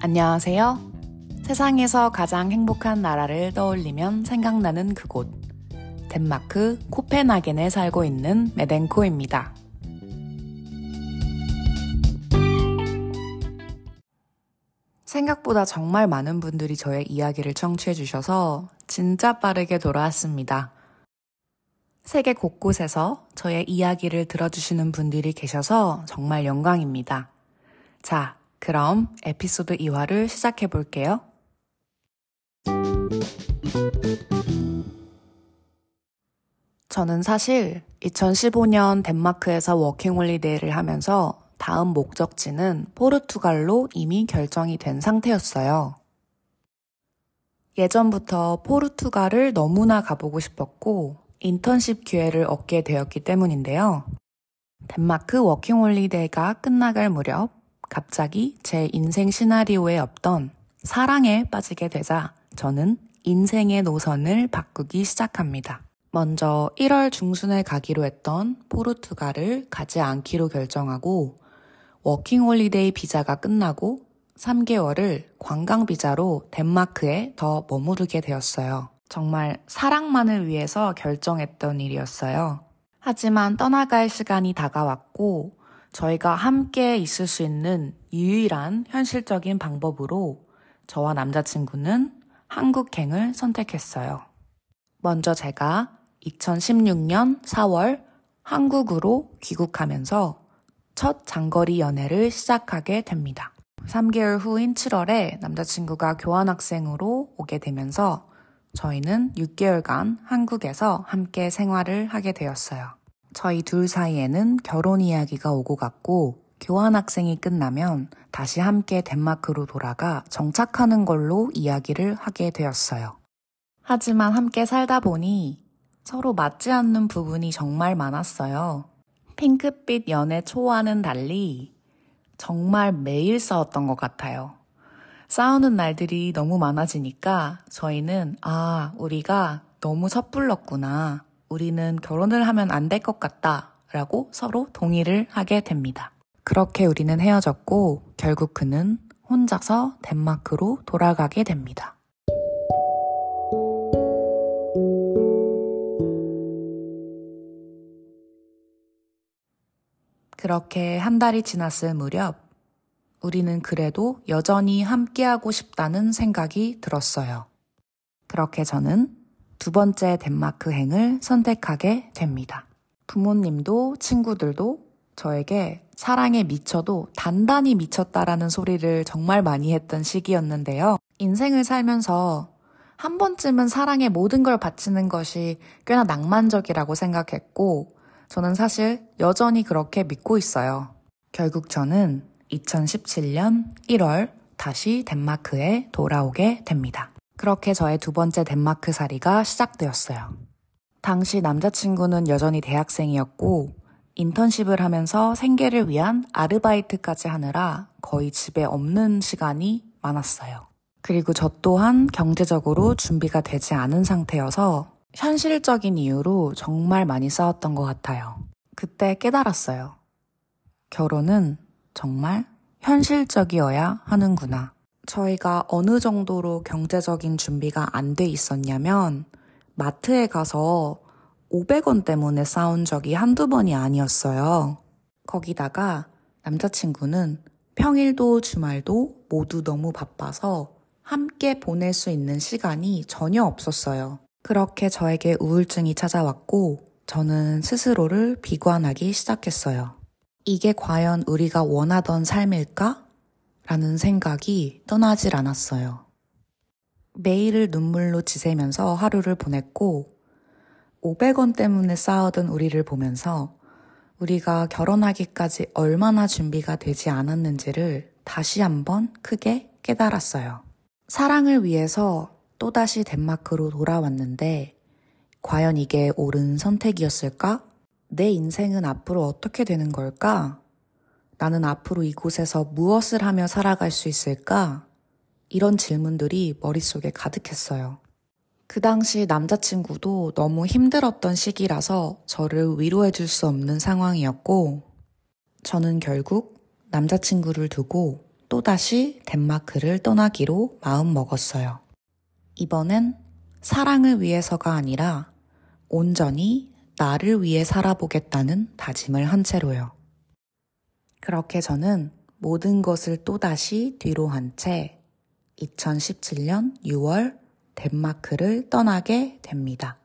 안녕하세요. 세상에서 가장 행복한 나라를 떠올리면 생각나는 그곳. 덴마크 코펜하겐에 살고 있는 메덴코입니다. 생각보다 정말 많은 분들이 저의 이야기를 청취해 주셔서 진짜 빠르게 돌아왔습니다. 세계 곳곳에서 저의 이야기를 들어주시는 분들이 계셔서 정말 영광입니다. 자, 그럼 에피소드 2화를 시작해 볼게요. 저는 사실 2015년 덴마크에서 워킹홀리데이를 하면서 다음 목적지는 포르투갈로 이미 결정이 된 상태였어요. 예전부터 포르투갈을 너무나 가보고 싶었고 인턴십 기회를 얻게 되었기 때문인데요. 덴마크 워킹홀리데이가 끝나갈 무렵 갑자기 제 인생 시나리오에 없던 사랑에 빠지게 되자 저는 인생의 노선을 바꾸기 시작합니다. 먼저 1월 중순에 가기로 했던 포르투갈을 가지 않기로 결정하고 워킹홀리데이 비자가 끝나고 3개월을 관광비자로 덴마크에 더 머무르게 되었어요. 정말 사랑만을 위해서 결정했던 일이었어요. 하지만 떠나갈 시간이 다가왔고 저희가 함께 있을 수 있는 유일한 현실적인 방법으로 저와 남자친구는 한국행을 선택했어요. 먼저 제가 2016년 4월 한국으로 귀국하면서 첫 장거리 연애를 시작하게 됩니다. 3개월 후인 7월에 남자친구가 교환학생으로 오게 되면서 저희는 6개월간 한국에서 함께 생활을 하게 되었어요. 저희 둘 사이에는 결혼 이야기가 오고 갔고 교환학생이 끝나면 다시 함께 덴마크로 돌아가 정착하는 걸로 이야기를 하게 되었어요. 하지만 함께 살다 보니 서로 맞지 않는 부분이 정말 많았어요. 핑크빛 연애 초와는 달리 정말 매일 싸웠던 것 같아요. 싸우는 날들이 너무 많아지니까 저희는 아, 우리가 너무 섣불렀구나. 우리는 결혼을 하면 안 될 것 같다. 라고 서로 동의를 하게 됩니다. 그렇게 우리는 헤어졌고 결국 그는 혼자서 덴마크로 돌아가게 됩니다. 그렇게 한 달이 지났을 무렵 우리는 그래도 여전히 함께하고 싶다는 생각이 들었어요. 그렇게 저는 두 번째 덴마크행을 선택하게 됩니다. 부모님도 친구들도 저에게 사랑에 미쳐도 단단히 미쳤다라는 소리를 정말 많이 했던 시기였는데요. 인생을 살면서 한 번쯤은 사랑에 모든 걸 바치는 것이 꽤나 낭만적이라고 생각했고, 저는 사실 여전히 그렇게 믿고 있어요. 결국 저는 2017년 1월 다시 덴마크에 돌아오게 됩니다. 그렇게 저의 두 번째 덴마크 살이가 시작되었어요. 당시 남자친구는 여전히 대학생이었고, 인턴십을 하면서 생계를 위한 아르바이트까지 하느라 거의 집에 없는 시간이 많았어요. 그리고 저 또한 경제적으로 준비가 되지 않은 상태여서 현실적인 이유로 정말 많이 싸웠던 것 같아요. 그때 깨달았어요. 결혼은 정말 현실적이어야 하는구나. 저희가 어느 정도로 경제적인 준비가 안 돼 있었냐면 마트에 가서 500원 때문에 싸운 적이 한두 번이 아니었어요. 거기다가 남자친구는 평일도 주말도 모두 너무 바빠서 함께 보낼 수 있는 시간이 전혀 없었어요. 그렇게 저에게 우울증이 찾아왔고 저는 스스로를 비관하기 시작했어요. 이게 과연 우리가 원하던 삶일까? 라는 생각이 떠나질 않았어요. 매일을 눈물로 지새면서 하루를 보냈고 500원 때문에 싸우던 우리를 보면서 우리가 결혼하기까지 얼마나 준비가 되지 않았는지를 다시 한번 크게 깨달았어요. 사랑을 위해서 또다시 덴마크로 돌아왔는데 과연 이게 옳은 선택이었을까? 내 인생은 앞으로 어떻게 되는 걸까? 나는 앞으로 이곳에서 무엇을 하며 살아갈 수 있을까? 이런 질문들이 머릿속에 가득했어요. 그 당시 남자친구도 너무 힘들었던 시기라서 저를 위로해 줄 수 없는 상황이었고, 저는 결국 남자친구를 두고 또다시 덴마크를 떠나기로 마음 먹었어요. 이번엔 사랑을 위해서가 아니라 온전히 나를 위해 살아보겠다는 다짐을 한 채로요. 그렇게 저는 모든 것을 또다시 뒤로 한 채 2017년 6월 덴마크를 떠나게 됩니다.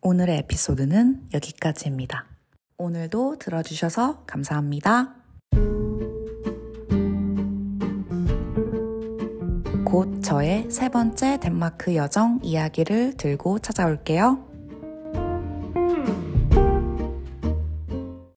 오늘의 에피소드는 여기까지입니다. 오늘도 들어주셔서 감사합니다. 곧 저의 세 번째 덴마크 여정 이야기를 들고 찾아올게요.